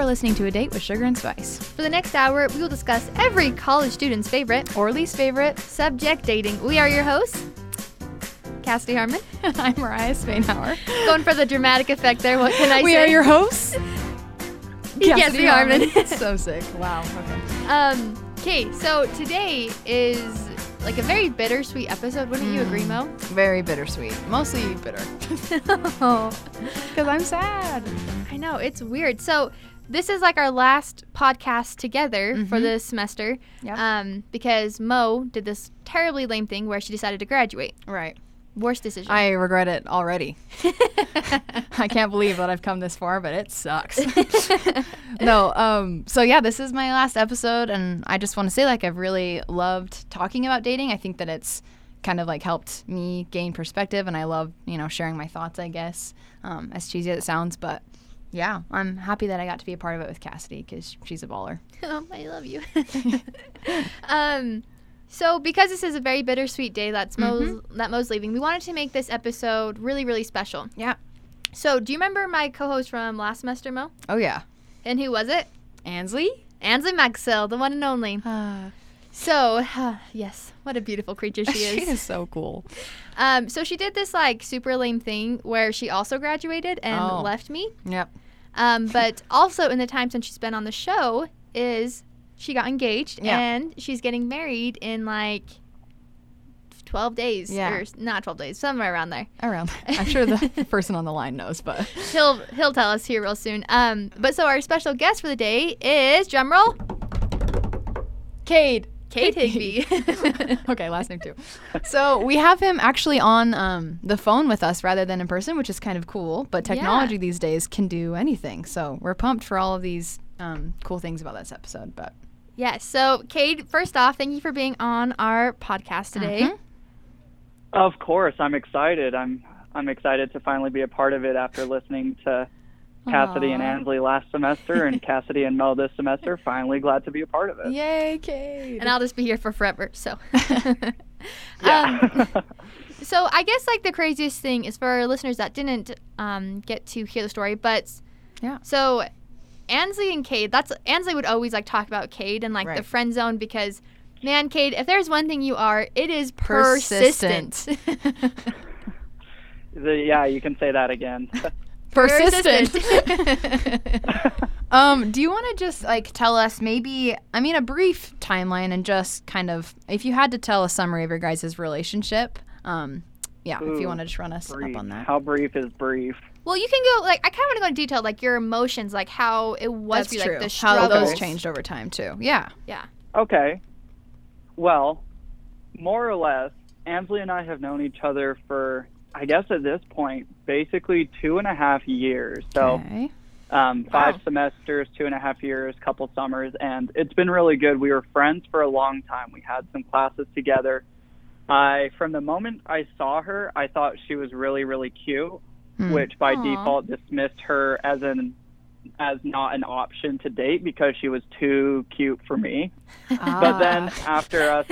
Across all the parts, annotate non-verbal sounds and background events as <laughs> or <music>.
are listening to A Date with Sugar and Spice. For the next hour, we will discuss every college student's favorite Or least favorite, subject dating. We are your hosts, Cassidy Harmon. and <laughs> I'm Mariah Spainhauer. Going for the dramatic effect there. What can I we say? We are your hosts. <laughs> Cassidy Harmon. <laughs> so sick. Wow. Okay. um, okay, so today is like a very bittersweet episode. Wouldn't you agree, Mo? Very bittersweet. Mostly bitter. Because I'm sad. I know it's weird. So this is like our last podcast together for the semester. Yep. Um, because Mo did this terribly lame thing where she decided to graduate. Right. Worst decision. I regret it already. <laughs> I can't believe that I've come this far, but it sucks. <laughs> no, um, so yeah, this is my last episode, and I just want to say, like, I've really loved talking about dating. I think that it's kind of like helped me gain perspective, and I love, you know, sharing my thoughts, I guess, um, as cheesy as it sounds, but yeah, I'm happy that I got to be a part of it with Cassidy because she's a baller. um, <laughs> I love you. <laughs> <laughs> um, so because this is a very bittersweet day that's Mo's that Mo's leaving, we wanted to make this episode really really special. Yeah. So do you remember my co-host from last semester, Mo? Oh, yeah. And who was it? Ansley? Ansley Maxwell, the one and only. Uh, So <sighs> yes, what a beautiful creature she is. <laughs> she is. is so cool. Um, so she did this like super lame thing where she also graduated and Oh. left me. Yep. Um, <laughs> but also in the time since she's been on the show is she got engaged Yeah. and she's getting married in like 12 days Yeah. or not 12 days somewhere around there Around. <laughs> I'm sure the person on the line knows, but. he'll he'll tell us here real soon um but so our special guest for the day is drumroll Cade. Kate <laughs> higby okay, last name too. So we have him actually on um, the phone with us rather than in person, which is kind of cool. But Yeah. technology these days can do anything, so we're pumped for all of these um, cool things about this episode. But yes so Cade first off thank you for being on our podcast today Mhm. Of course, I'm excited. I'm I'm excited to finally be a part of it after listening to Cassidy and Aw. Ansley last semester and <laughs> Cassidy and Mel this semester. Finally, glad to be a part of it. yay, Cade! and i'll just be here for forever so <laughs> <laughs> Yeah. um, So I guess like the craziest thing is for our listeners that didn't um, get to hear the story, but Yeah. So Ansley and Cade, that's Ansley would always like talk about Cade and like the friend zone because man, Cade, if there's one thing you are, it is Persistent. persistent. The- yeah, you can say that again. Persistent. <laughs> um, do you want to just like tell us maybe? I mean, a brief timeline and just kind of if you had to tell a summary of your guys' relationship. Um, yeah, if you Ooh, want to just run us brief. up on that. How brief is brief? well, you can go like I kind of want to go into detail, like your emotions, like how it was That's for you, true. like the How those struggles. changed over time too. Yeah. Yeah. Okay. Well, more or less, Ansley and I have known each other for, I guess at this point, basically two and a half years. So Okay. um, five Wow. semesters, two and a half years, couple summers, and it's been really good. We were friends for a long time. We had some classes together. I, from the moment I saw her, I thought she was really, really cute, Hmm. which by Aw. default dismissed her as an as not an option to date because she was too cute for me. <laughs> But then Ah. after us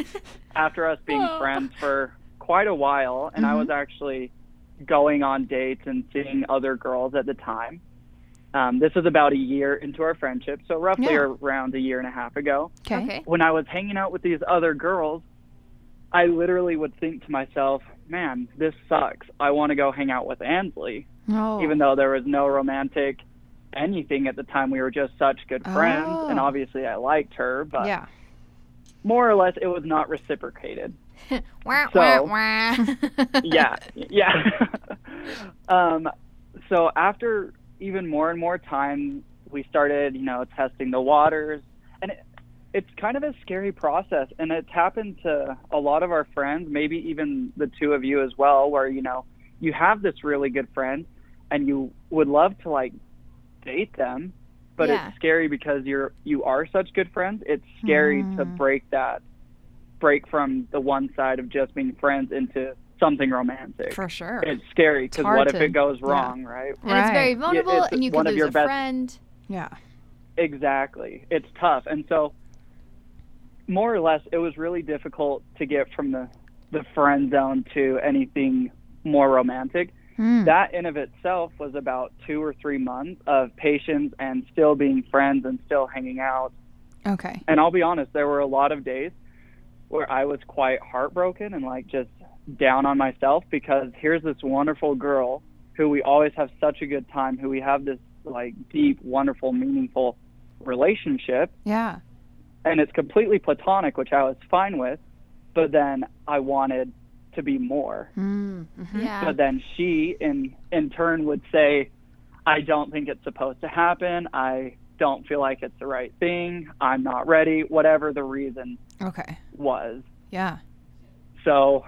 after us being Oh. friends for quite a while and I Mhm. was actually going on dates and seeing other girls at the time. Um, this was about a year into our friendship, so roughly Yeah. around a year and a half ago. okay. Okay. When I was hanging out with these other girls, I literally would think to myself, "Man, this sucks. I want to go hang out with Ansley." Oh. Even though there was no romantic anything at the time, we were just such good friends, and Oh. obviously I liked her, but yeah. more or less it was not reciprocated. <laughs> So- yeah, <laughs> yeah. <laughs> um, so after even more and more time, we started, you know, testing the waters, and it, it's kind of a scary process, and it's happened to a lot of our friends, maybe even the two of you as well, where you know you have this really good friend, and you would love to like date them, but Yeah. it's scary because you're you are such good friends. It's scary to Mm. break that break from the one side of just being friends into something romantic. For sure. It's scary because hard what if it goes yeah. wrong, right? and it's very vulnerable, it's and you one could of lose your a best- friend. yeah. Exactly. It's tough. And so more or less it was really difficult to get from the the friend zone to anything more romantic. Mm. that in of itself was about two or three months of patience and still being friends and still hanging out. Okay. And I'll be honest, there were a lot of days where I was quite heartbroken and like just down on myself because here's this wonderful girl who we always have such a good time, who we have this like deep, wonderful, meaningful relationship. Yeah. And it's completely platonic, which I was fine with. But then I wanted to be more. Mm. mhm. Yeah. But then she, in in turn, would say, "I don't think it's supposed to happen. I don't feel like it's the right thing. I'm not ready. Whatever the reason Okay. was." Yeah. So,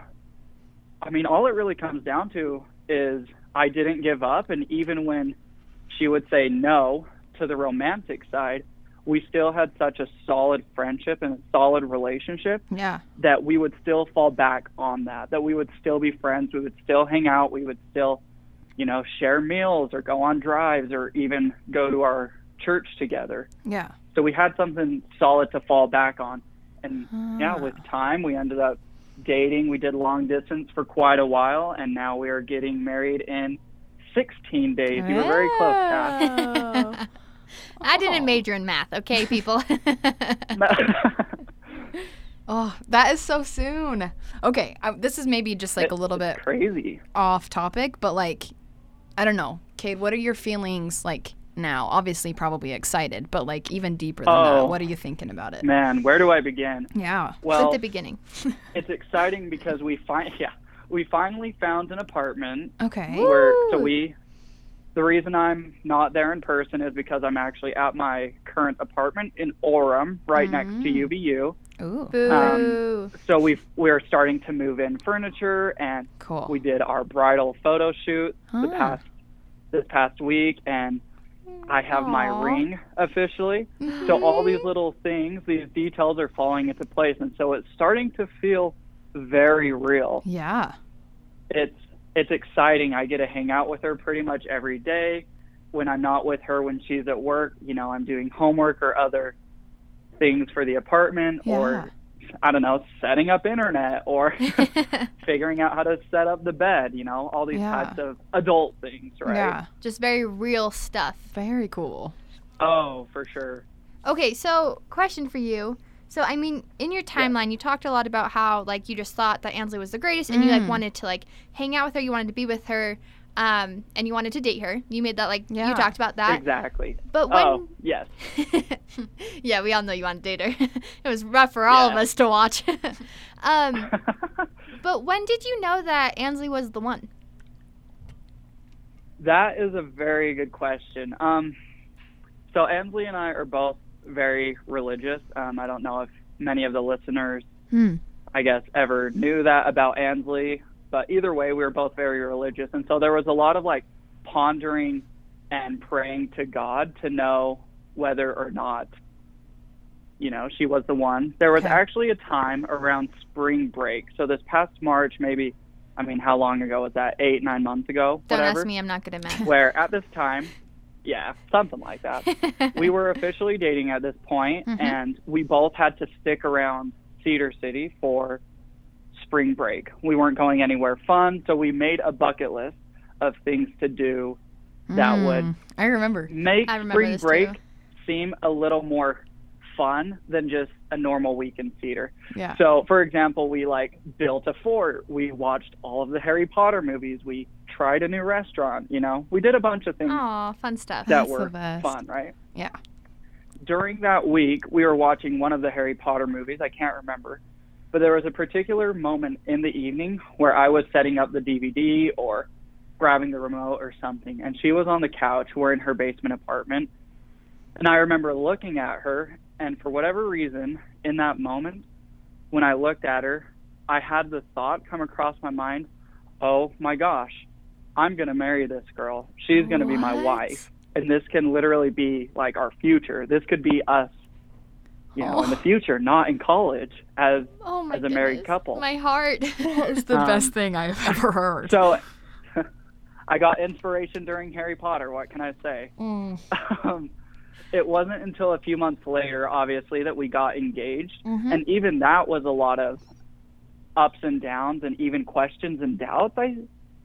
I mean, all it really comes down to is I didn't give up, and even when she would say no to the romantic side, we still had such a solid friendship and a solid relationship Yeah. that we would still fall back on that, that we would still be friends, we would still hang out, we would still, you know, share meals or go on drives or even go to our church together. Yeah. So we had something solid to fall back on. And yeah, Ah. with time, we ended up dating. We did long distance for quite a while, and now we are getting married in 16 days. You were very close, Cass. <laughs> I didn't Oh. major in math, okay, people? <laughs> <laughs> Oh, that is so soon. Okay, I, this is maybe just like a little bit crazy. off topic, but like, I don't know, Cade. What are your feelings like now? Obviously, probably excited, but like even deeper than that, Oh. what are you thinking about it? Man, where do I begin? Yeah. It's Well, at the beginning. <laughs> it's exciting because we find <laughs> yeah we finally found an apartment Okay. where so we the reason I'm not there in person is because I'm actually at my current apartment in Orem, right next to Mm. UVU. Ooh. Boo. um, So we we're starting to move in furniture, and Cool. we did our bridal photo shoot the Ah. past this past week, and I have my ring officially. So mm-hmm. all these little things, these details are falling into place, and so it's starting to feel very real. Yeah. It's it's exciting. I get to hang out with her pretty much every day. When I'm not with her, when she's at work, you know, I'm doing homework or other things for the apartment, Yeah. or I don't know, setting up internet, or <laughs> figuring out how to set up the bed. You know, all these Yeah. types of adult things, right? Yeah. Just very real stuff. Very cool. Oh, for sure. Okay, so question for you. So I mean, in your timeline, you talked a lot about how like you just thought that Ansley was the greatest, and you like Mm. wanted to like hang out with her, you wanted to be with her, um, and you wanted to date her. You made that like Yeah. you talked about that. Exactly. But when Oh, yes. <laughs> yeah, we all know you want to date her. <laughs> it was rough for all of us to watch. <laughs> um, but when did you know that Ansley was the one? That is a very good question. Um, so Ansley and I are both very religious. Um, I don't know if many of the listeners, Hmm. I guess, ever knew that about Ansley, but either way, we were both very religious, and so there was a lot of like pondering and praying to God to know whether or not, you know, she was the one. There was Okay. actually a time around spring break. So this past March, maybe, I mean, how long ago was that? Eight, nine months ago, Don't whatever ask me, I'm not good at math. where at this time, yeah, something like that. <laughs> we were officially dating at this point, Mhm. and we both had to stick around Cedar City for spring break. We weren't going anywhere fun, so we made a bucket list of things to do that would Mm. I remember. make I remember spring break too. seem a little more fun than just a normal week in Cedar. Yeah. So, for example, we like built a fort. We watched all of the Harry Potter movies. We tried a new restaurant. You know, we did a bunch of things Aw, fun stuff. that That's were fun, right? Yeah. During that week, we were watching one of the Harry Potter movies. I can't remember, but there was a particular moment in the evening where I was setting up the DVD or grabbing the remote or something, and she was on the couch. We're in her basement apartment, and I remember looking at her, and for whatever reason, in that moment, when I looked at her, I had the thought come across my mind, "Oh my gosh, I'm gonna marry this girl. She's gonna be my wife." and this can literally be like our future. This could be us, you know, in the Oh. future, not in college as oh my as a married couple. My heart. <laughs> It's the Um, best thing I've <laughs> ever heard. so. <laughs> I got inspiration during Harry Potter. What can I say? Mm. Um, it wasn't until a few months later, obviously, that we got engaged, Mhm. and even that was a lot of ups and downs, and even questions and doubts. I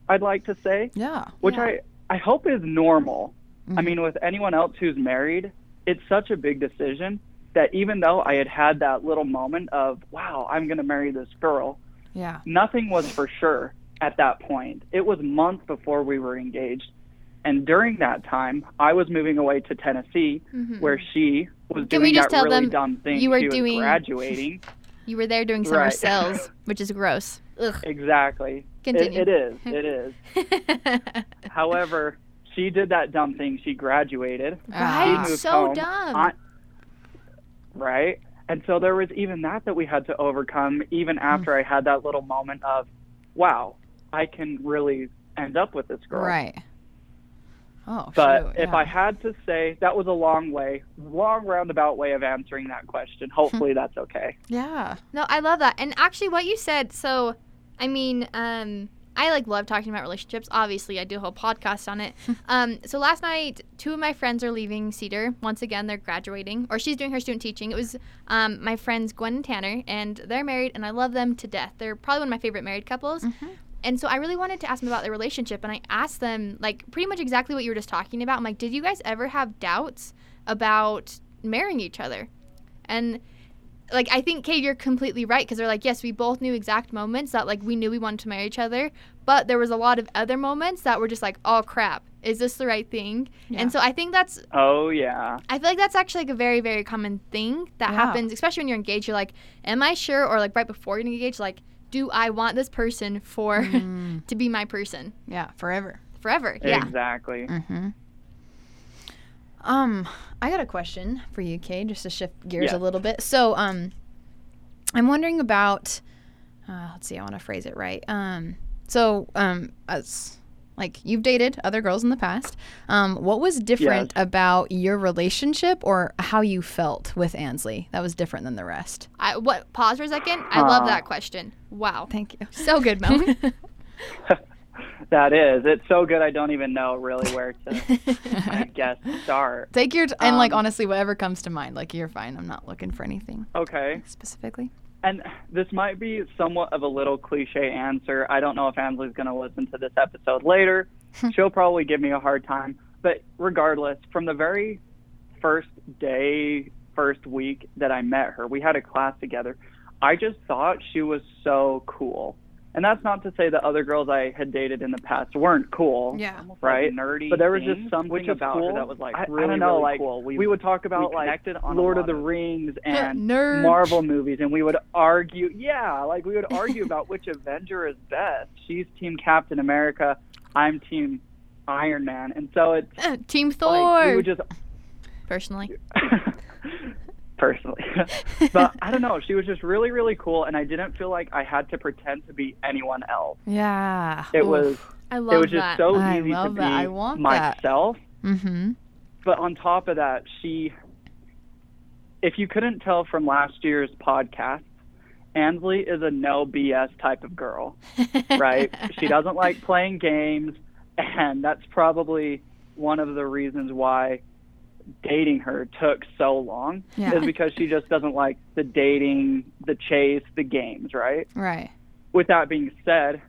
I'd like to say, Yeah. which Yeah. I I hope is normal. I Mhm. mean, with anyone else who's married, it's such a big decision that even though I had had that little moment of, wow, I'm going to marry this girl, Yeah. nothing was for sure at that point. It was months before we were engaged. And during that time, I was moving away to Tennessee, Mhm. where she was Can doing that really dumb thing. you were she doing- graduating. <laughs> You were there doing summer Right. sales, <laughs> which is gross. Ugh. exactly. It, Continue. it is. It <laughs> is. However, she did that dumb thing. She graduated. Right? moved So home. dumb. I- right? And so there was even that that we had to overcome, even after I had that little moment of, wow, I can really end up with this girl. Right. Oh, But shoot, if yeah. I had to say, that was a long way, long roundabout way of answering that question. Hopefully that's okay. Yeah. No, I love that. And actually, what you said. So, I mean, um, I like love talking about relationships. Obviously, I do a whole podcast on it. <laughs> um, so last night, two of my friends are leaving Cedar. Once again, they're graduating, or she's doing her student teaching. It was um, my friends Gwen and Tanner, and they're married, and I love them to death. They're probably one of my favorite married couples. Mm-hmm. And so I really wanted to ask them about their relationship, and I asked them like pretty much exactly what you were just talking about. I'm like, did you guys ever have doubts about marrying each other? And like I think Cade, you're completely right because they're like, yes, we both knew exact moments that like we knew we wanted to marry each other, but there was a lot of other moments that were just like, oh crap, is this the right thing? Yeah. And so I think that's Oh, yeah. I feel like that's actually like a very very common thing that Yeah. happens, especially when you're engaged. You're like, am I sure? Or like right before you're engaged, like, do I want this person for Mm, <laughs> to be my person yeah. Forever. forever? Yeah. Exactly. Mm-hmm. Um, I got a question for you, Kay, just to shift gears Yeah. a little bit. So, um, I'm wondering about. Uh, let's see. I want to phrase it right. Um, so, um, as like you've dated other girls in the past, um, what was different about your relationship or how you felt with Ansley that was different than the rest? I what pause for a second. I love that question. Wow. Thank you. So good, Mo. <laughs> <laughs> That is. It's so good I don't even know really where to, <laughs> I guess, start. Take your t- and like Um, honestly, whatever comes to mind. Like you're fine. I'm not looking for anything Okay. specifically. And this might be somewhat of a little cliche answer. I don't know if Ansley's going to listen to this episode later. <laughs> She'll probably give me a hard time. But regardless, from the very first day, first week that I met her, we had a class together. I just thought she was so cool. And that's not to say that other girls I had dated in the past weren't cool. Yeah. Right, nerdy. but there was just something which about cool. her that was like I, I really, don't know, really like cool. we, would talk about like connected on a Lord of the Rings and Nerd. Marvel movies, and we would <laughs> argue. Yeah, like we would argue about which Avenger is best. She's Team Captain America. I'm Team Iron Man, and so it's <laughs> Team like Thor. we would just personally. <laughs> personally. <laughs> but I don't know. She was just really, really cool, and I didn't feel like I had to pretend to be anyone else. Yeah. It was I it love was just that. so I easy to love be that. I want myself. Mm-hmm. But on top of that, she, if you couldn't tell from last year's podcast, Ansley is a no BS type of girl, <laughs> right? she doesn't like playing games, and that's probably one of the reasons why dating her took so long Yeah. is because she just doesn't like the dating, the chase, the games, right? Right. With that being said,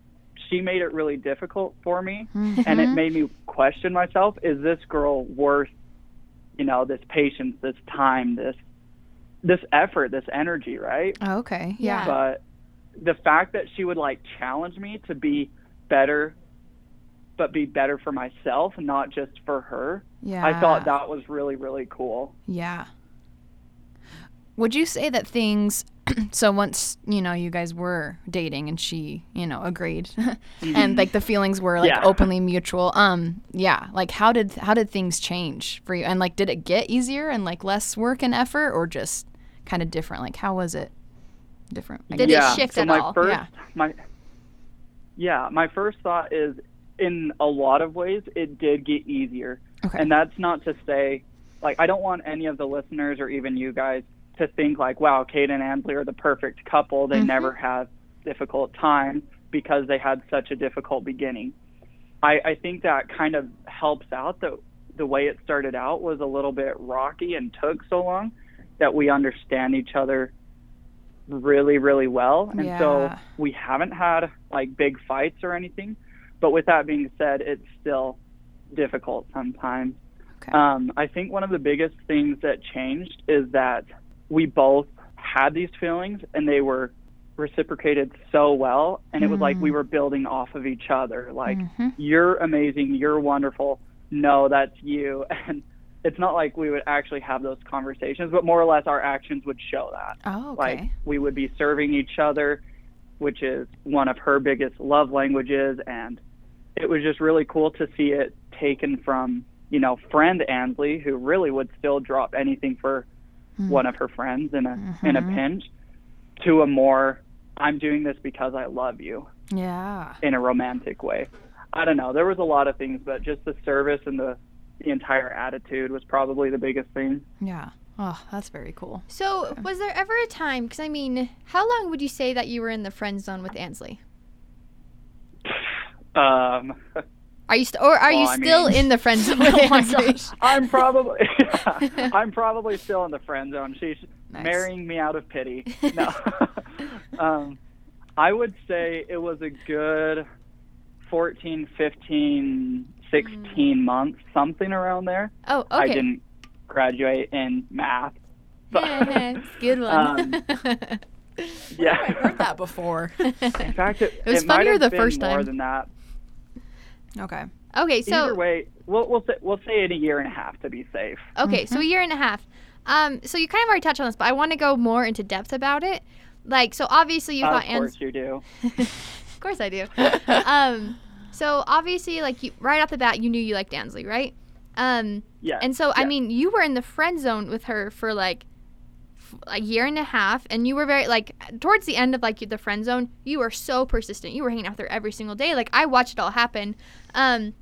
she made it really difficult for me and Mm-hmm. it made me question myself is this girl worth you know this patience this time this this effort this energy right Oh, okay. Yeah. but the fact that she would like challenge me to be better but be better for myself not just for her Yeah. i thought that was really really cool Yeah. Would you say that things <clears throat> so once, you know, you guys were dating and she, you know, agreed <laughs> and like the feelings were like Yeah. openly mutual. Um yeah, like how did how did things change for you? And like did it get easier and like less work and effort or just kind of different? Like how was it different? I Did it guess? yeah shift so at my all? first Yeah. my yeah my first thought is in a lot of ways it did get easier Okay. And that's not to say, like, I don't want any of the listeners or even you guys to think like, wow, Cade and Ansley are the perfect couple. They Mhm. never have difficult times because they had such a difficult beginning. I, I think that kind of helps out that the way it started out was a little bit rocky and took so long that we understand each other really, really well. And so we haven't had like big fights or anything, But with that being said, it's still difficult sometimes. Okay. Um, I think one of the biggest things that changed is that we both had these feelings and they were reciprocated so well. And it was like we were building off of each other. Like, Mhm. you're amazing, you're wonderful. No, that's you. <laughs> And it's not like we would actually have those conversations, but more or less our actions would show that. Oh, okay. Like we would be serving each other, which is one of her biggest love languages, and it was just really cool to see it taken from you know friend Ansley, who really would still drop anything for one of her friends in a in a Mhm. pinch, to a more I'm doing this because I love you yeah. in a romantic way. I don't know. There was a lot of things, but just the service and the the entire attitude was probably the biggest thing. Yeah. Oh, that's very cool. So, was there ever a time? Because I mean, how long would you say that you were in the friend zone with Ansley? Um, <laughs> Are you st- or are you Well, I still mean- in the friend <laughs> zone Oh my <laughs> gosh. I'm probably I'm probably still in the friend zone. She's Nice. marrying me out of pity. No. um, I would say it was a good 14, 15, 16 months, something around there. Oh, okay. I didn't graduate in math. It's a good one. Um, yeah. I've heard that before. In fact, it, It was might funnier have the been first more time. than that. Okay. okay, so Either way, we'll we'll say we'll say in a year and a half to be safe. Okay, so a year and a half. Um, so you kind of already touched on this, but I want to go more into depth about it. Like, so obviously you of thought course Ans- you do. <laughs> of course I do. um, so obviously, like you, right off the bat, you knew you liked Ansley, right? Um, Yeah. and so I mean, you were in the friend zone with her for like f- a year and a half, and you were very like towards the end of like the friend zone, you were so persistent. You were hanging out there every single day. Like I watched it all happen. Um,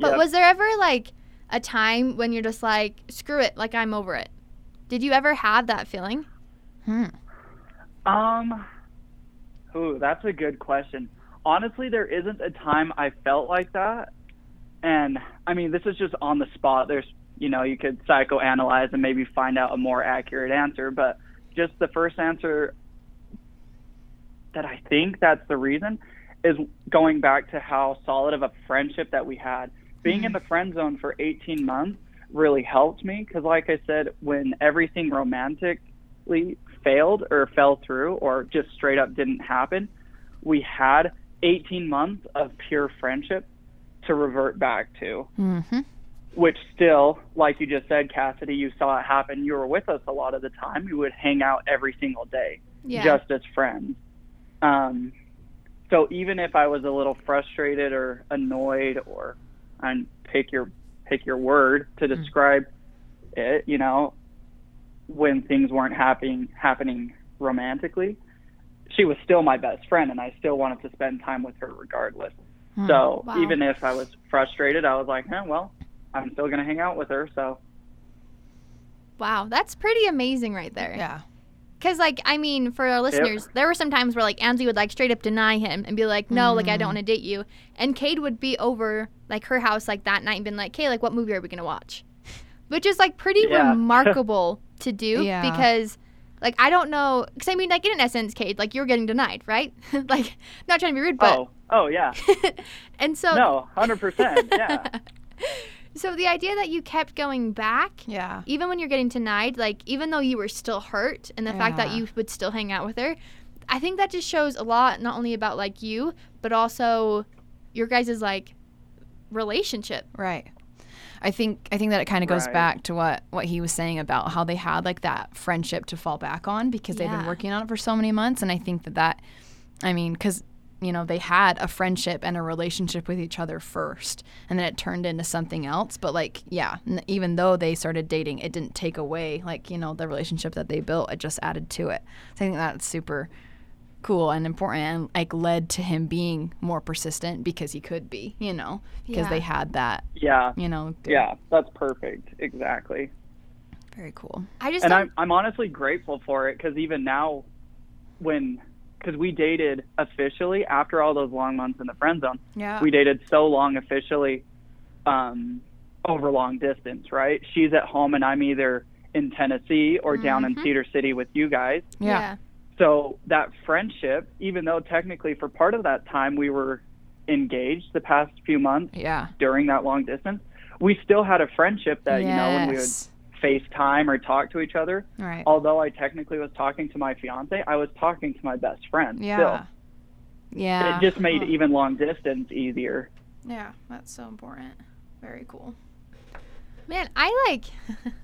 but Yep. was there ever like a time when you're just like, screw it, like I'm over it? Did you ever have that feeling? Hmm. Um, ooh, that's a good question. Honestly, there isn't a time I felt like that. And I mean, this is just on the spot. There's, you know, you could psychoanalyze and maybe find out a more accurate answer. But just the first answer that I think that's the reason is going back to how solid of a friendship that we had. Being in the friend zone for 18 months really helped me because, like I said, when everything romantically failed or fell through or just straight up didn't happen, we had 18 months of pure friendship to revert back to, Mm-hmm. Which still, like you just said, Cassidy, you saw it happen. You were with us a lot of the time. We would hang out every single day Yeah. just as friends. Um, so even if I was a little frustrated or annoyed or and pick your pick your word to describe it, you know, when things weren't happening happening romantically, she was still my best friend and I still wanted to spend time with her regardless. So Wow. even if I was frustrated, I was like, eh, well, I'm still gonna hang out with her. So wow, that's pretty amazing right there. Yeah. Because, like, I mean, for our listeners, there were some times where, like, Ansley would, like, straight up deny him and be like, no, like, I don't mm. want to date you. And Cade would be over, like, her house, like, that night and been like, okay, like, what movie are we going to watch? Which is, like, pretty Yeah. <laughs> remarkable to do Yeah. because, like, I don't know. Because, I mean, like, in essence, Cade, like, you're getting denied, right? <laughs> like, not trying to be rude, but. oh oh yeah <laughs> and so. no hundred percent yeah so the idea that you kept going back Yeah. even when you're getting denied, like even though you were still hurt and the fact that you would still hang out with her, I think that just shows a lot not only about like you, but also your guys' like relationship. Right. I think I think that it kind of goes Right. back to what what he was saying about how they had like that friendship to fall back on because they've been working on it for so many months and I think that that I mean cuz you know they had a friendship and a relationship with each other first and then it turned into something else. But like yeah n- even though they started dating it didn't take away like you know the relationship that they built. It just added to it. So i think that's super cool and important and like led to him being more persistent because he could be you know because Yeah. they had that yeah. you know good- yeah that's perfect. Exactly. Very cool. I just and I'm I'm honestly grateful for it because even now, when because we dated officially after all those long months in the friend zone, yeah we dated so long officially, um, over long distance. Right? She's at home and I'm either in Tennessee or down in Mhm. Cedar City with you guys. yeah So that friendship, even though technically for part of that time we were engaged the past few months Yeah. during that long distance, we still had a friendship that you know when we would Yes. FaceTime or talk to each other. Right. Although I technically was talking to my fiance, I was talking to my best friend. Yeah. Still. Yeah. It just made Huh. even long distance easier. Yeah, that's so important. Very cool. Man, I like. <laughs>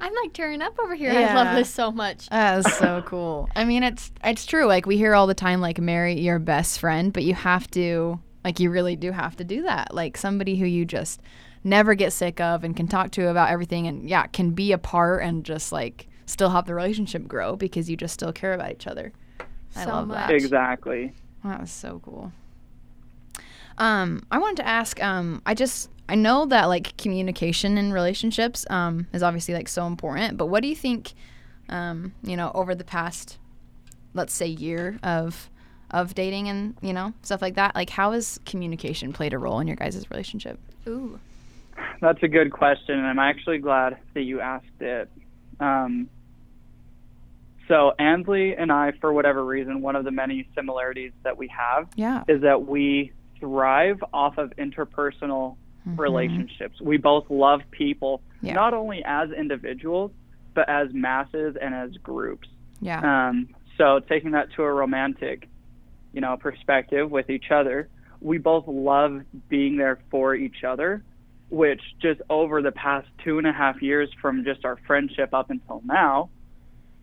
I'm like tearing up over here. I love this so much. That is so <coughs> cool. I mean, it's it's true. Like we hear all the time, like marry your best friend, but you have to, like, you really do have to do that. Like somebody who you just never get sick of and can talk to about everything, and yeah, can be a part and just like still have the relationship grow because you just still care about each other. I love much. that. Exactly. That was so cool. Um, I wanted to ask. Um, I just I know that like communication in relationships um is obviously like so important. But what do you think? Um, you know, over the past, let's say, year of of dating and you know stuff like that. Like, how has communication played a role in your guys' relationship? Ooh. That's a good question, and I'm actually glad that you asked it. Um, so, Ansley and I, for whatever reason, one of the many similarities that we have Yeah. is that we thrive off of interpersonal Mhm. relationships. We both love people, Yeah. not only as individuals, but as masses and as groups. Yeah. Um, so taking that to a romantic, you know, perspective with each other, we both love being there for each other, which just over the past two and a half years from just our friendship up until now,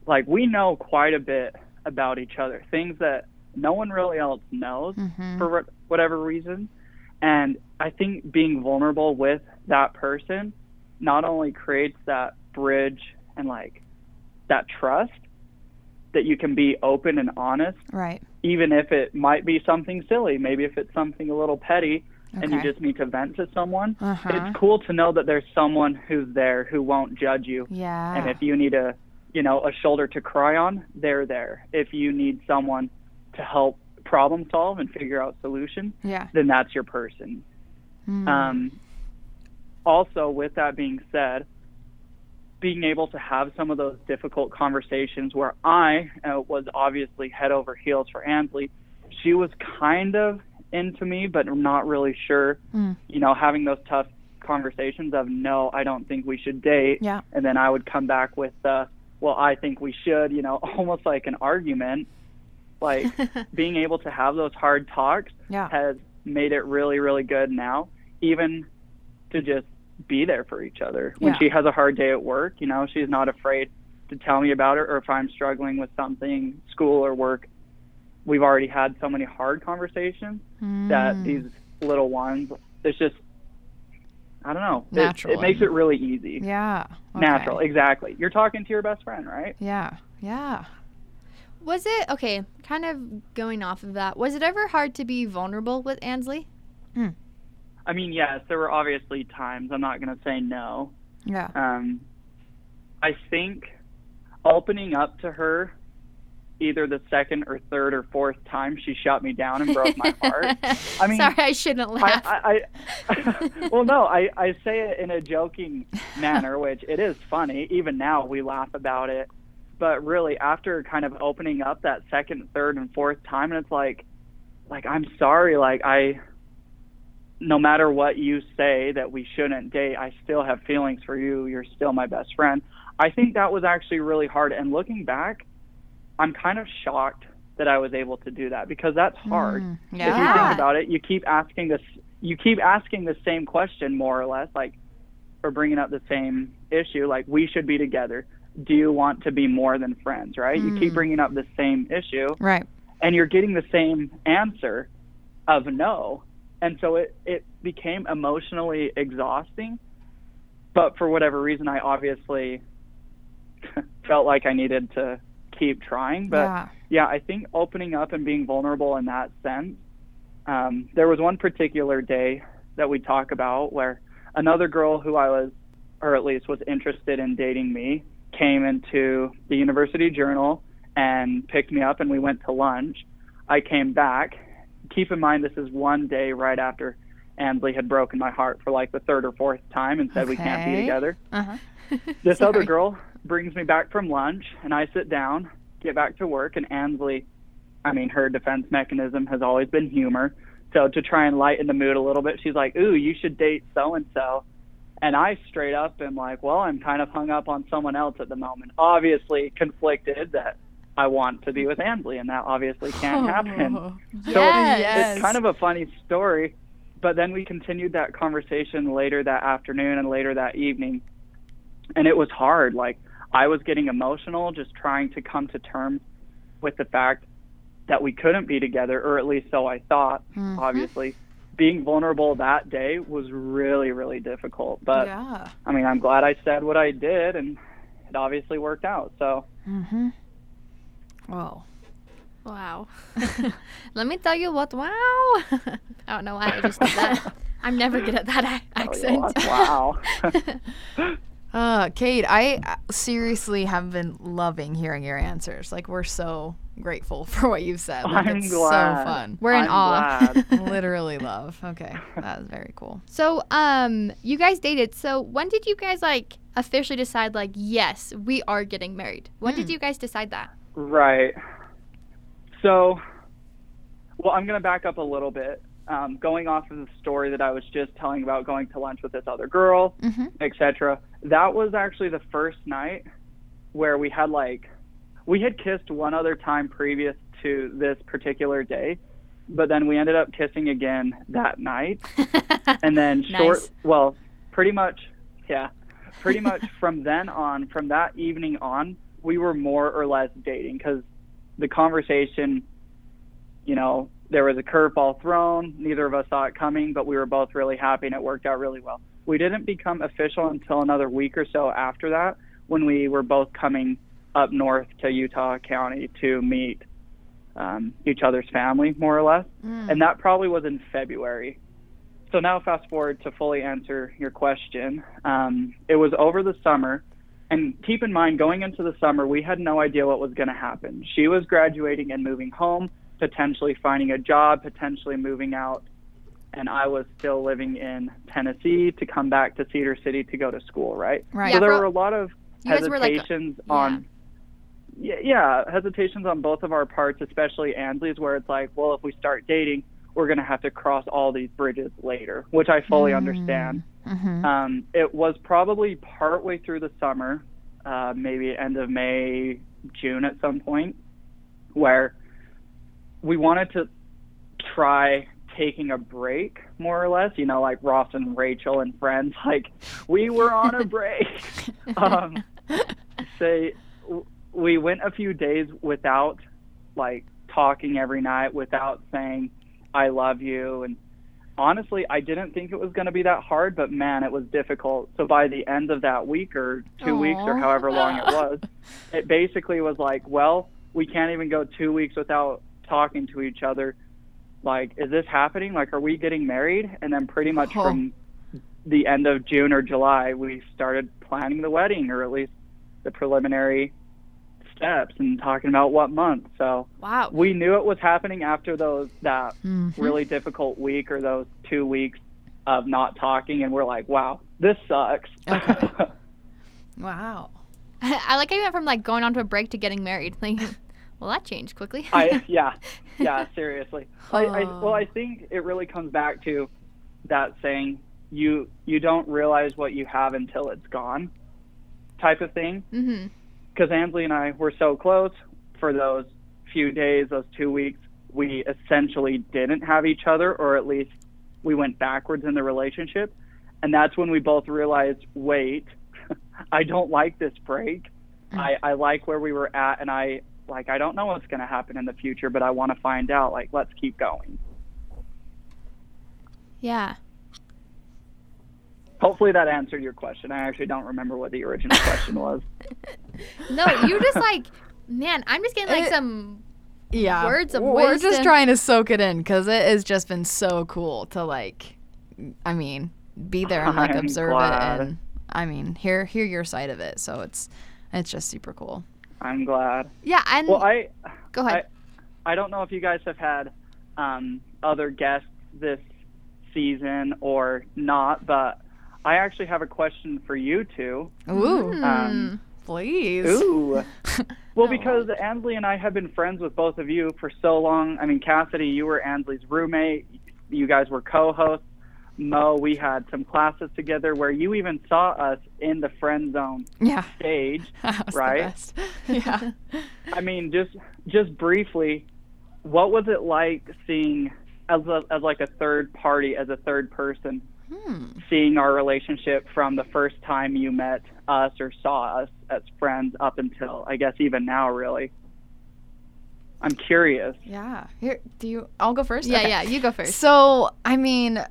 like we know quite a bit about each other, things that no one really else knows Mhm. for whatever reason. And I think being vulnerable with that person not only creates that bridge and like that trust that you can be open and honest, Right. even if it might be something silly, maybe if it's something a little petty and you just need to vent to someone. Uh-huh. It's cool to know that there's someone who's there who won't judge you. Yeah. And if you need a, you know, a shoulder to cry on, they're there. If you need someone to help problem solve and figure out solutions, yeah. then that's your person. Mm. Um, also, with that being said, being able to have some of those difficult conversations where I uh, was obviously head over heels for Ansley, she was kind of into me, but not really sure. Mm. You know, having those tough conversations of no, I don't think we should date, Yeah. and then I would come back with, uh, well, I think we should. You know, <laughs> almost like an argument. Like <laughs> being able to have those hard talks Yeah. has made it really, really good now, even to just be there for each other. When Yeah. she has a hard day at work, you know, she's not afraid to tell me about it, or if I'm struggling with something, school or work. We've already had so many hard conversations that Mm. these little ones, it's just, I don't know, it- Natural It, makes it really easy. Yeah. Natural, exactly. You're talking to your best friend, right? Yeah. Yeah. Was it okay? Kind of going off of that. Was it ever hard to be vulnerable with Ansley? I mean, yes, there were obviously times. I'm not going to say no. Yeah. um, I think opening up to her either the second or third or fourth time she shot me down and broke my heart. <laughs> I mean, sorry, I shouldn't laugh. I, I, I <laughs> well, no, I, I say it in a joking manner, which it is funny. Even now, we laugh about it. But really, after kind of opening up that second, third, and fourth time, and it's like, like I'm sorry, like I, no matter what you say that we shouldn't date, I still have feelings for you. You're still my best friend. I think that was actually really hard. And looking back, I'm kind of shocked that I was able to do that because that's hard Mm, if you think about it, you keep asking this, you keep asking the same question more or less, like, or bringing up the same issue, like, we should be together. Do you want to be more than friends, right? You keep Mm. bringing up the same issue, Right. and you're getting the same answer of no. And so it, it became emotionally exhausting. But for whatever reason, I obviously <laughs> felt like I needed to keep trying. But yeah. yeah, I think opening up and being vulnerable in that sense. Um, there was one particular day that we talk about where another girl who I was, or at least was interested in dating me, came into the University Journal and picked me up, and we went to lunch. I came back. Keep in mind, this is one day right after Ansley had broken my heart for like the third or fourth time and said we can't be together Uh-huh. <laughs> this other girl brings me back from lunch and I sit down, get back to work and Ansley, I mean her defense mechanism has always been humor. So to try and lighten the mood a little bit, she's like, "Ooh, you should date so and so." And I straight up am like, "Well, I'm kind of hung up on someone else at the moment. Obviously conflicted that I want to be with Ansley, and that obviously can't oh. happen." <laughs> So Yes. it's kind of a funny story. But then we continued that conversation later that afternoon and later that evening. And it was hard. Like, I was getting emotional just trying to come to terms with the fact that we couldn't be together, or at least so I thought, Mhm. obviously. Being vulnerable that day was really, really difficult. But yeah. I mean, I'm glad I said what I did, and it obviously worked out. So, Mm-hmm. Whoa. Wow. <laughs> <laughs> Let me tell you what. Wow. <laughs> I don't know why I just did that. I'm never good at that a- accent. wow. Uh, Cade, I uh, seriously have been loving hearing your answers. Like, we're so grateful <laughs> for what you've said. Like, I'm it's glad. so fun. We're in I'm awe. glad. <laughs> <laughs> Literally love. Okay, that was very cool. So, um, you guys dated. So, when did you guys like officially decide like, yes, we are getting married? When did Hmm. you guys decide that? Right. So, well, I'm going to back up a little bit. Um, going off of the story that I was just telling about going to lunch with this other girl, Mm-hmm. etc. That was actually the first night where we had like we had kissed one other time previous to this particular day, but then we ended up kissing again that night. <laughs> And then short Nice. well, pretty much yeah. Pretty much <laughs> from then on, from that evening on, we were more or less dating cuz the conversation you know, there was a curveball thrown. Neither of us saw it coming, but we were both really happy and it worked out really well. We didn't become official until another week or so after that when we were both coming up north to Utah County to meet um, each other's family, more or less. Mm. And that probably was in February. So now, fast forward to fully answer your question. Um, it was over the summer. And keep in mind, going into the summer, we had no idea what was going to happen. She was graduating and moving home, potentially finding a job, potentially moving out. And I was still living in Tennessee to come back to Cedar City to go to school, right? Right. So Yeah, there were a lot of were like, hesitations on yeah, yeah, hesitations on both of our parts, especially Ansley's, where it's like, well, if we start dating, we're going to have to cross all these bridges later, which I fully understand. Mm-hmm. Um, it was probably partway through the summer, uh, maybe end of May, June at some point, where we wanted to try taking a break, more or less. You know, like Ross and Rachel and friends. <laughs> Like we were on a break. <laughs> um, say we went a few days without like talking every night, without saying I love you and honestly, I didn't think it was going to be that hard, but man, it was difficult. So by the end of that week or two weeks or however long it was, it basically was like, well, we can't even go two weeks without talking to each other. Like, is this happening? Like, are we getting married? And then pretty much Oh. from the end of June or July, we started planning the wedding, or at least the preliminary steps and talking about what month. So wow. we knew it was happening after those that Mhm. really difficult week or those two weeks of not talking, and we're like, wow, this sucks. <laughs> Okay. <laughs> Wow. <laughs> I like how you went from like going on to a break to getting married. Like, well, that changed quickly. I <laughs> yeah, yeah, seriously. I, I Oh. well, I think it really comes back to that saying you you don't realize what you have until it's gone, type of thing. mm-hmm. Because Ansley and I were so close for those few days, those two weeks, we essentially didn't have each other, or at least we went backwards in the relationship. And that's when we both realized, wait, <laughs> I don't like this break. I, I like where we were at, and I like I don't know what's going to happen in the future, but I want to find out. Like, let's keep going. Yeah. Hopefully that answered your question. I actually don't remember what the original <laughs> question was. No, you're just like, man, I'm just getting like It- some. Yeah. Words of We're just trying to soak it in because it has just been so cool to like, I mean, be there and like <laughs> I'm observe glad. it and I mean, hear hear your side of it. So it's it's just super cool. I'm glad. Yeah, and Well, I go ahead. I don't know if you guys have had um, other guests this season or not, but I actually have a question for you two. Ooh, Hmm. um, please. Ooh. <laughs> Well, No. because Ansley and I have been friends with both of you for so long. I mean, Cassidy, you were Ansley's roommate. you guys were co-hosts. Mo, we had some classes together where you even saw us in the friend zone Yeah. stage. <laughs> That was Right? the best. <laughs> Yeah. <laughs> I mean, just just briefly, what was it like seeing as a, as like a third party, as a third person, Hmm. seeing our relationship from the first time you met us or saw us as friends up until I guess even now, really. I'm curious. Yeah. Here, do you? I'll go first. yeah, Okay. yeah. You go first. So, I mean,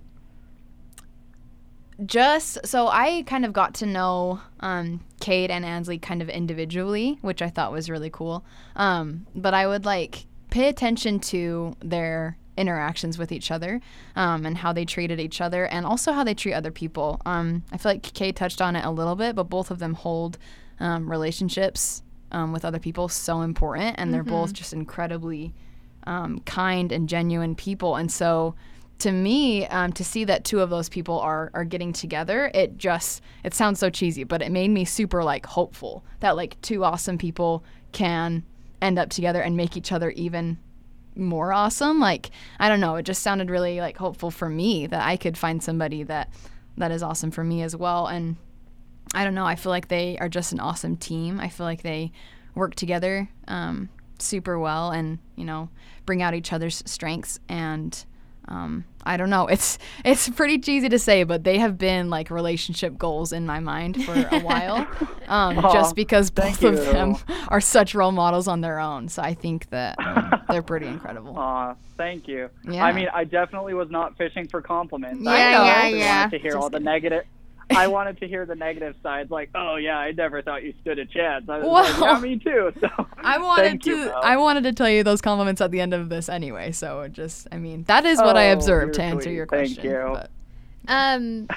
just so I kind of got to know um, Cade and Ansley kind of individually, which I thought was really cool. Um, but I would like pay attention to their interactions with each other um, and how they treated each other and also how they treat other people. Um, I feel like Cade touched on it a little bit, but both of them hold um, relationships um, with other people so important, and they're both just incredibly um, kind and genuine people. And so, to me, um, to see that two of those people are are getting together, it just it sounds so cheesy, but it made me super like hopeful that like two awesome people can end up together and make each other even more awesome. Like I don't know, it just sounded really like hopeful for me that I could find somebody that that is awesome for me as well. And I don't know, I feel like they are just an awesome team. I feel like they work together um, super well and you know bring out each other's strengths and um, I don't know. <laughs> It's it's pretty cheesy to say, but they have been like relationship goals in my mind for a <laughs> while, um, Aw, just because both of them <laughs> are such role models on their own. So I think that um, they're pretty incredible. Aw, thank you. Yeah. I mean, I definitely was not fishing for compliments. Yeah, I yeah, yeah. wanted to hear Just all the negative. I <laughs> wanted to hear the negative sides, like, "Oh yeah, I never thought you stood a chance." I was Well- like, "Yeah, me too." <laughs> So I wanted to, you, I wanted to tell you those compliments at the end of this anyway. So just I mean that is what I Oh, observed to you're answer sweet. your question. Thank you. but- Um,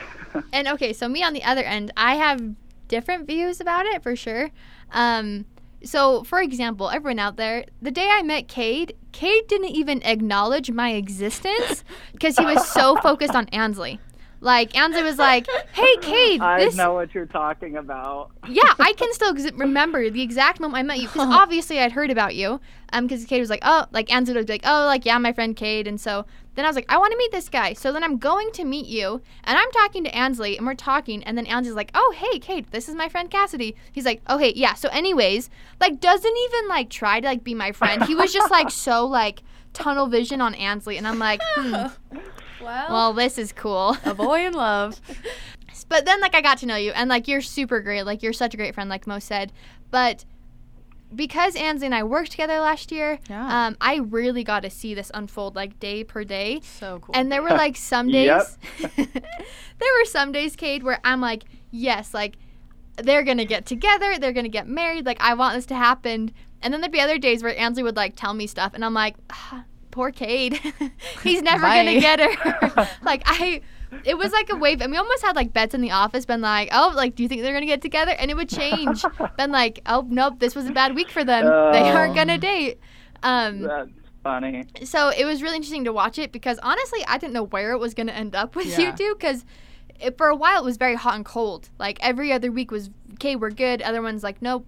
<laughs> and okay, so me on the other end, I have different views about it for sure. Um, so for example, everyone out there, the day I met Cade, Cade didn't even acknowledge my existence because he was so focused on Ansley. Like Ansley was like, "Hey, Cade, I this know what you're talking about. yeah, I <laughs> can still ex- remember the exact moment I met you because obviously I'd heard about you. Um, because Cade was like, oh, like Ansley would be like, oh, like yeah, my friend Cade, and so then I was like, I want to meet this guy. So then I'm going to meet you, and I'm talking to Ansley, and we're talking, and then Ansley's like, oh, hey, Cade, this is my friend Cassidy. He's like, okay, oh, hey, yeah. So anyways, like doesn't even like try to like be my friend. He was just like so like tunnel vision on Ansley, and I'm like, <laughs> hmm, well, this is cool. a boy in <laughs> love. But then like I got to know you and like you're super great. Like you're such a great friend, like Mo said. But because Ansley and I worked together last year, Yeah. um, I really got to see this unfold like day per day. So cool. And there were like <laughs> some days <laughs> there were some days, Cade, where I'm like, yes, like they're gonna get together, they're gonna get married, like I want this to happen. And then there'd be other days where Ansley would like tell me stuff and I'm like, ah, <sighs> poor Cade. <laughs> He's <laughs> never Bye. gonna get her. <laughs> like I it was like a wave and we almost had like bets in the office been like, Oh, like do you think they're gonna get together? And it would change. been like, Oh nope, this was a bad week for them. they aren't gonna date. Um That's funny. so it was really interesting to watch it because honestly, I didn't know where it was going to end up with you two because for a while it was very hot and cold. Like every other week was, okay, we're good. Other ones like, nope.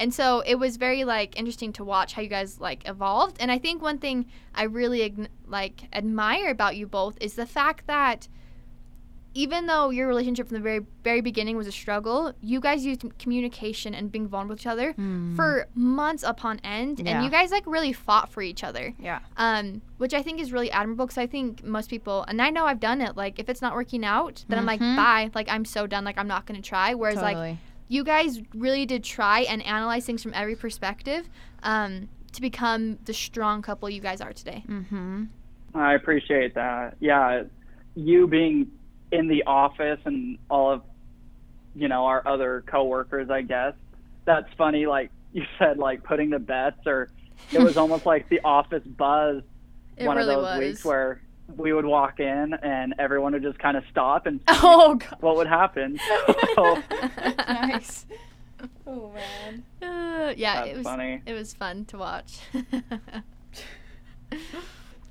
And so it was very like interesting to watch how you guys like evolved. And I think one thing I really like admire about you both is the fact that even though your relationship from the very very beginning was a struggle, you guys used communication and being vulnerable with each other for months upon end, and you guys like really fought for each other yeah. um, which I think is really admirable because I think most people, and I know I've done it. Like if it's not working out, then I'm like, Mhm. bye. Like I'm so done. Like I'm not gonna try. Whereas like Totally. You guys really did try and analyze things from every perspective, um, to become the strong couple you guys are today. mm-hmm. I appreciate that. Yeah, you being in the office and all of you know our other coworkers, I guess. That's funny. Like you <laughs> said, like putting the bets, or it was <laughs> almost like the office buzz. It one really of those was. weeks where we would walk in and everyone would just kind of stop and see Oh god. what would happen. <laughs> So nice. Oh man. Uh, yeah, that's it was funny. it was fun to watch. <laughs>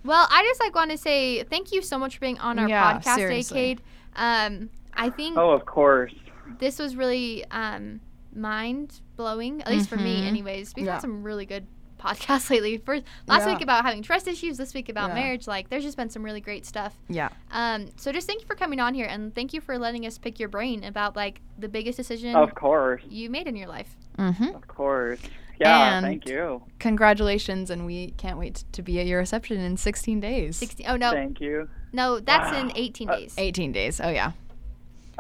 well, I just like want to say thank you so much for being on our Yeah, podcast, seriously. Cade. Um, I think Oh, of course. this was really um, mind blowing, at least for me, Mhm. anyways. We've Yeah. had some really good podcasts <laughs> lately. First last Yeah. week about having trust issues, this week about Yeah. marriage. Like there's just been some really great stuff. Yeah. Um, so just thank you for coming on here and thank you for letting us pick your brain about like the biggest decision Of course, you made in your life. Mm-hmm. of course. Yeah, And- thank you. Congratulations, and we can't wait to be at your reception in 16 days. 16 Oh no. Thank you. No, that's in Wow. <sighs> 18 Uh, days. 18 days. Oh yeah.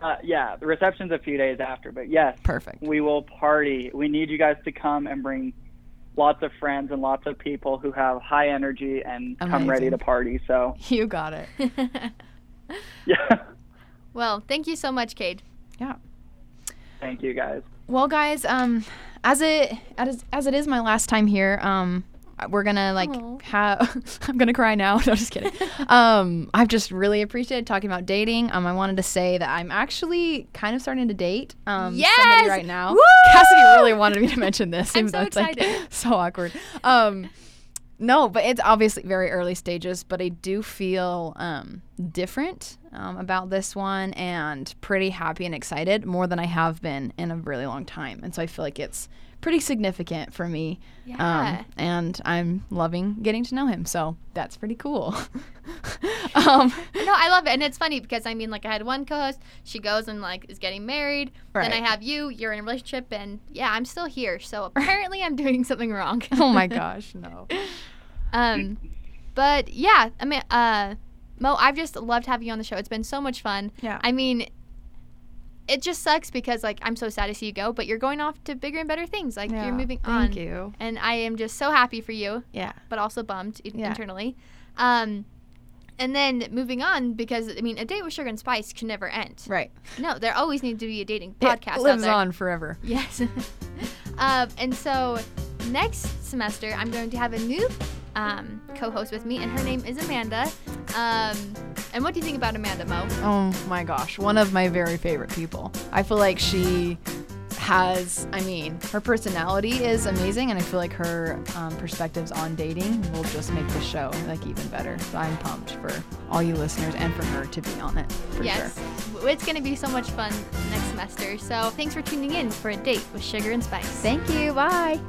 Uh, yeah, the reception's a few days after, but yes, Perfect. we will party. We need you guys to come and bring lots of friends and lots of people who have high energy and come ready to party. So, <laughs> You got it. <laughs> yeah. well, thank you so much, Cade. Yeah. Thank you guys. Well, guys, um, as it as as it is my last time here, um, we're gonna like have. <laughs> I'm gonna cry now. <laughs> No, just kidding. <laughs> um, I've just really appreciated talking about dating. Um, I wanted to say that I'm actually kind of starting to date um Yes! somebody right now. Woo! Cassidy really wanted me to mention this. I'm so it's, like, excited. so awkward. Um. No, but it's obviously very early stages, but I do feel um, different um, about this one and pretty happy and excited more than I have been in a really long time. And so I feel like it's pretty significant for me. Yeah. Um, and I'm loving getting to know him. So that's pretty cool. <laughs> um, No, I love it, and it's funny because I mean, like, I had one co-host. She goes and like is getting married. Right. Then I have you. You're in a relationship, and yeah, I'm still here. So apparently, I'm doing <laughs> something wrong. <laughs> oh my gosh, no. Um, but yeah, I mean, uh, Mo, I've just loved having you on the show. It's been so much fun. Yeah. I mean, it just sucks because like I'm so sad to see you go, but you're going off to bigger and better things. Like Yeah, you're moving on. Thank you. And I am just so happy for you, Yeah. but also bummed in- Yeah. internally. Um, and then moving on because I mean, a date with Sugar and Spice can never end. Right. No, there always needs to be a dating podcast. It lives on forever. Yes. <laughs> um, and so next semester, I'm going to have a new um, co-host with me, and her name is Amanda. Um, and what do you think about Amanda, Mo? Oh my gosh, one of my very favorite people. I feel like she has, I mean, her personality is amazing, and I feel like her um, perspectives on dating will just make the show like even better. So I'm pumped for all you listeners and for her to be on it. For yes, Sure. It's going to be so much fun next semester. So thanks for tuning in for a date with Sugar and Spice. Thank you. Bye.